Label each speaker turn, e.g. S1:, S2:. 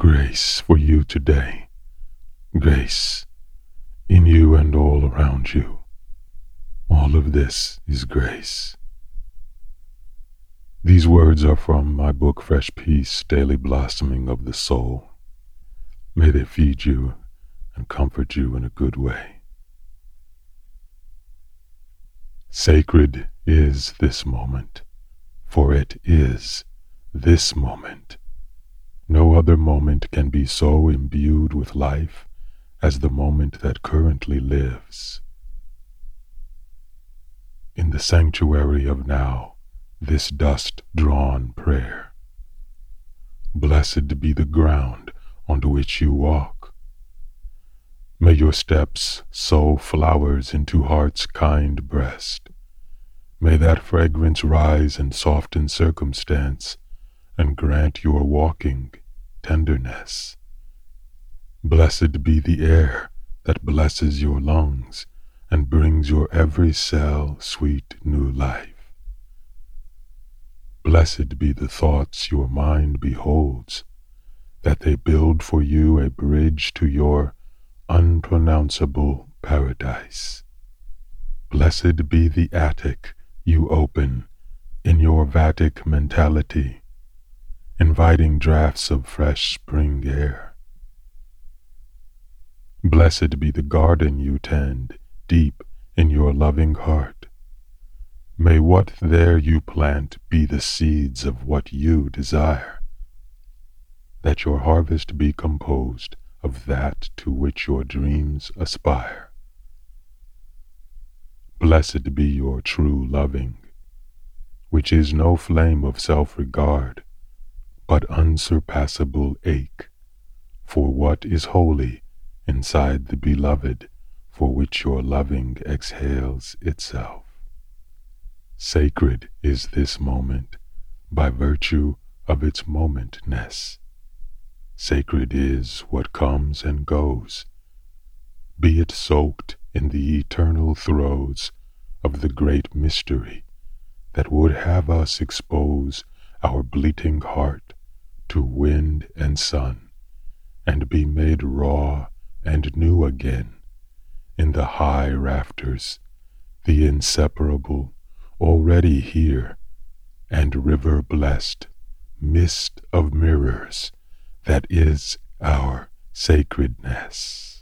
S1: Grace for you today. Grace in you and all around you. All of this is grace. These words are from my book, Fresh Peace Daily Blossoming of the Soul. May they feed you and comfort you in a good way. Sacred is this moment, for it is this moment. No other moment can be so imbued with life as the moment that currently lives. In the sanctuary of now, this dust drawn prayer. Blessed be the ground on which you walk. May your steps sow flowers into heart's kind breast. May that fragrance rise and soften circumstance and grant your walking tenderness. Blessed be the air that blesses your lungs and brings your every cell sweet new life. Blessed be the thoughts your mind beholds, that they build for you a bridge to your unpronounceable paradise. Blessed be the attic you open in your Vatic mentality, inviting drafts of fresh spring air. Blessed be the garden you tend deep in your loving heart. May what there you plant be the seeds of what you desire, that your harvest be composed of that to which your dreams aspire. Blessed be your true loving, which is no flame of self-regard, but unsurpassable ache for what is holy inside the beloved for which your loving exhales itself. Sacred is this moment by virtue of its momentness. Sacred is what comes and goes, be it soaked in the eternal throes of the great mystery that would have us expose our bleating heart to wind and sun and be made raw and new again in the high rafters, the inseparable, already here, and river blessed, mist of mirrors that is our sacredness.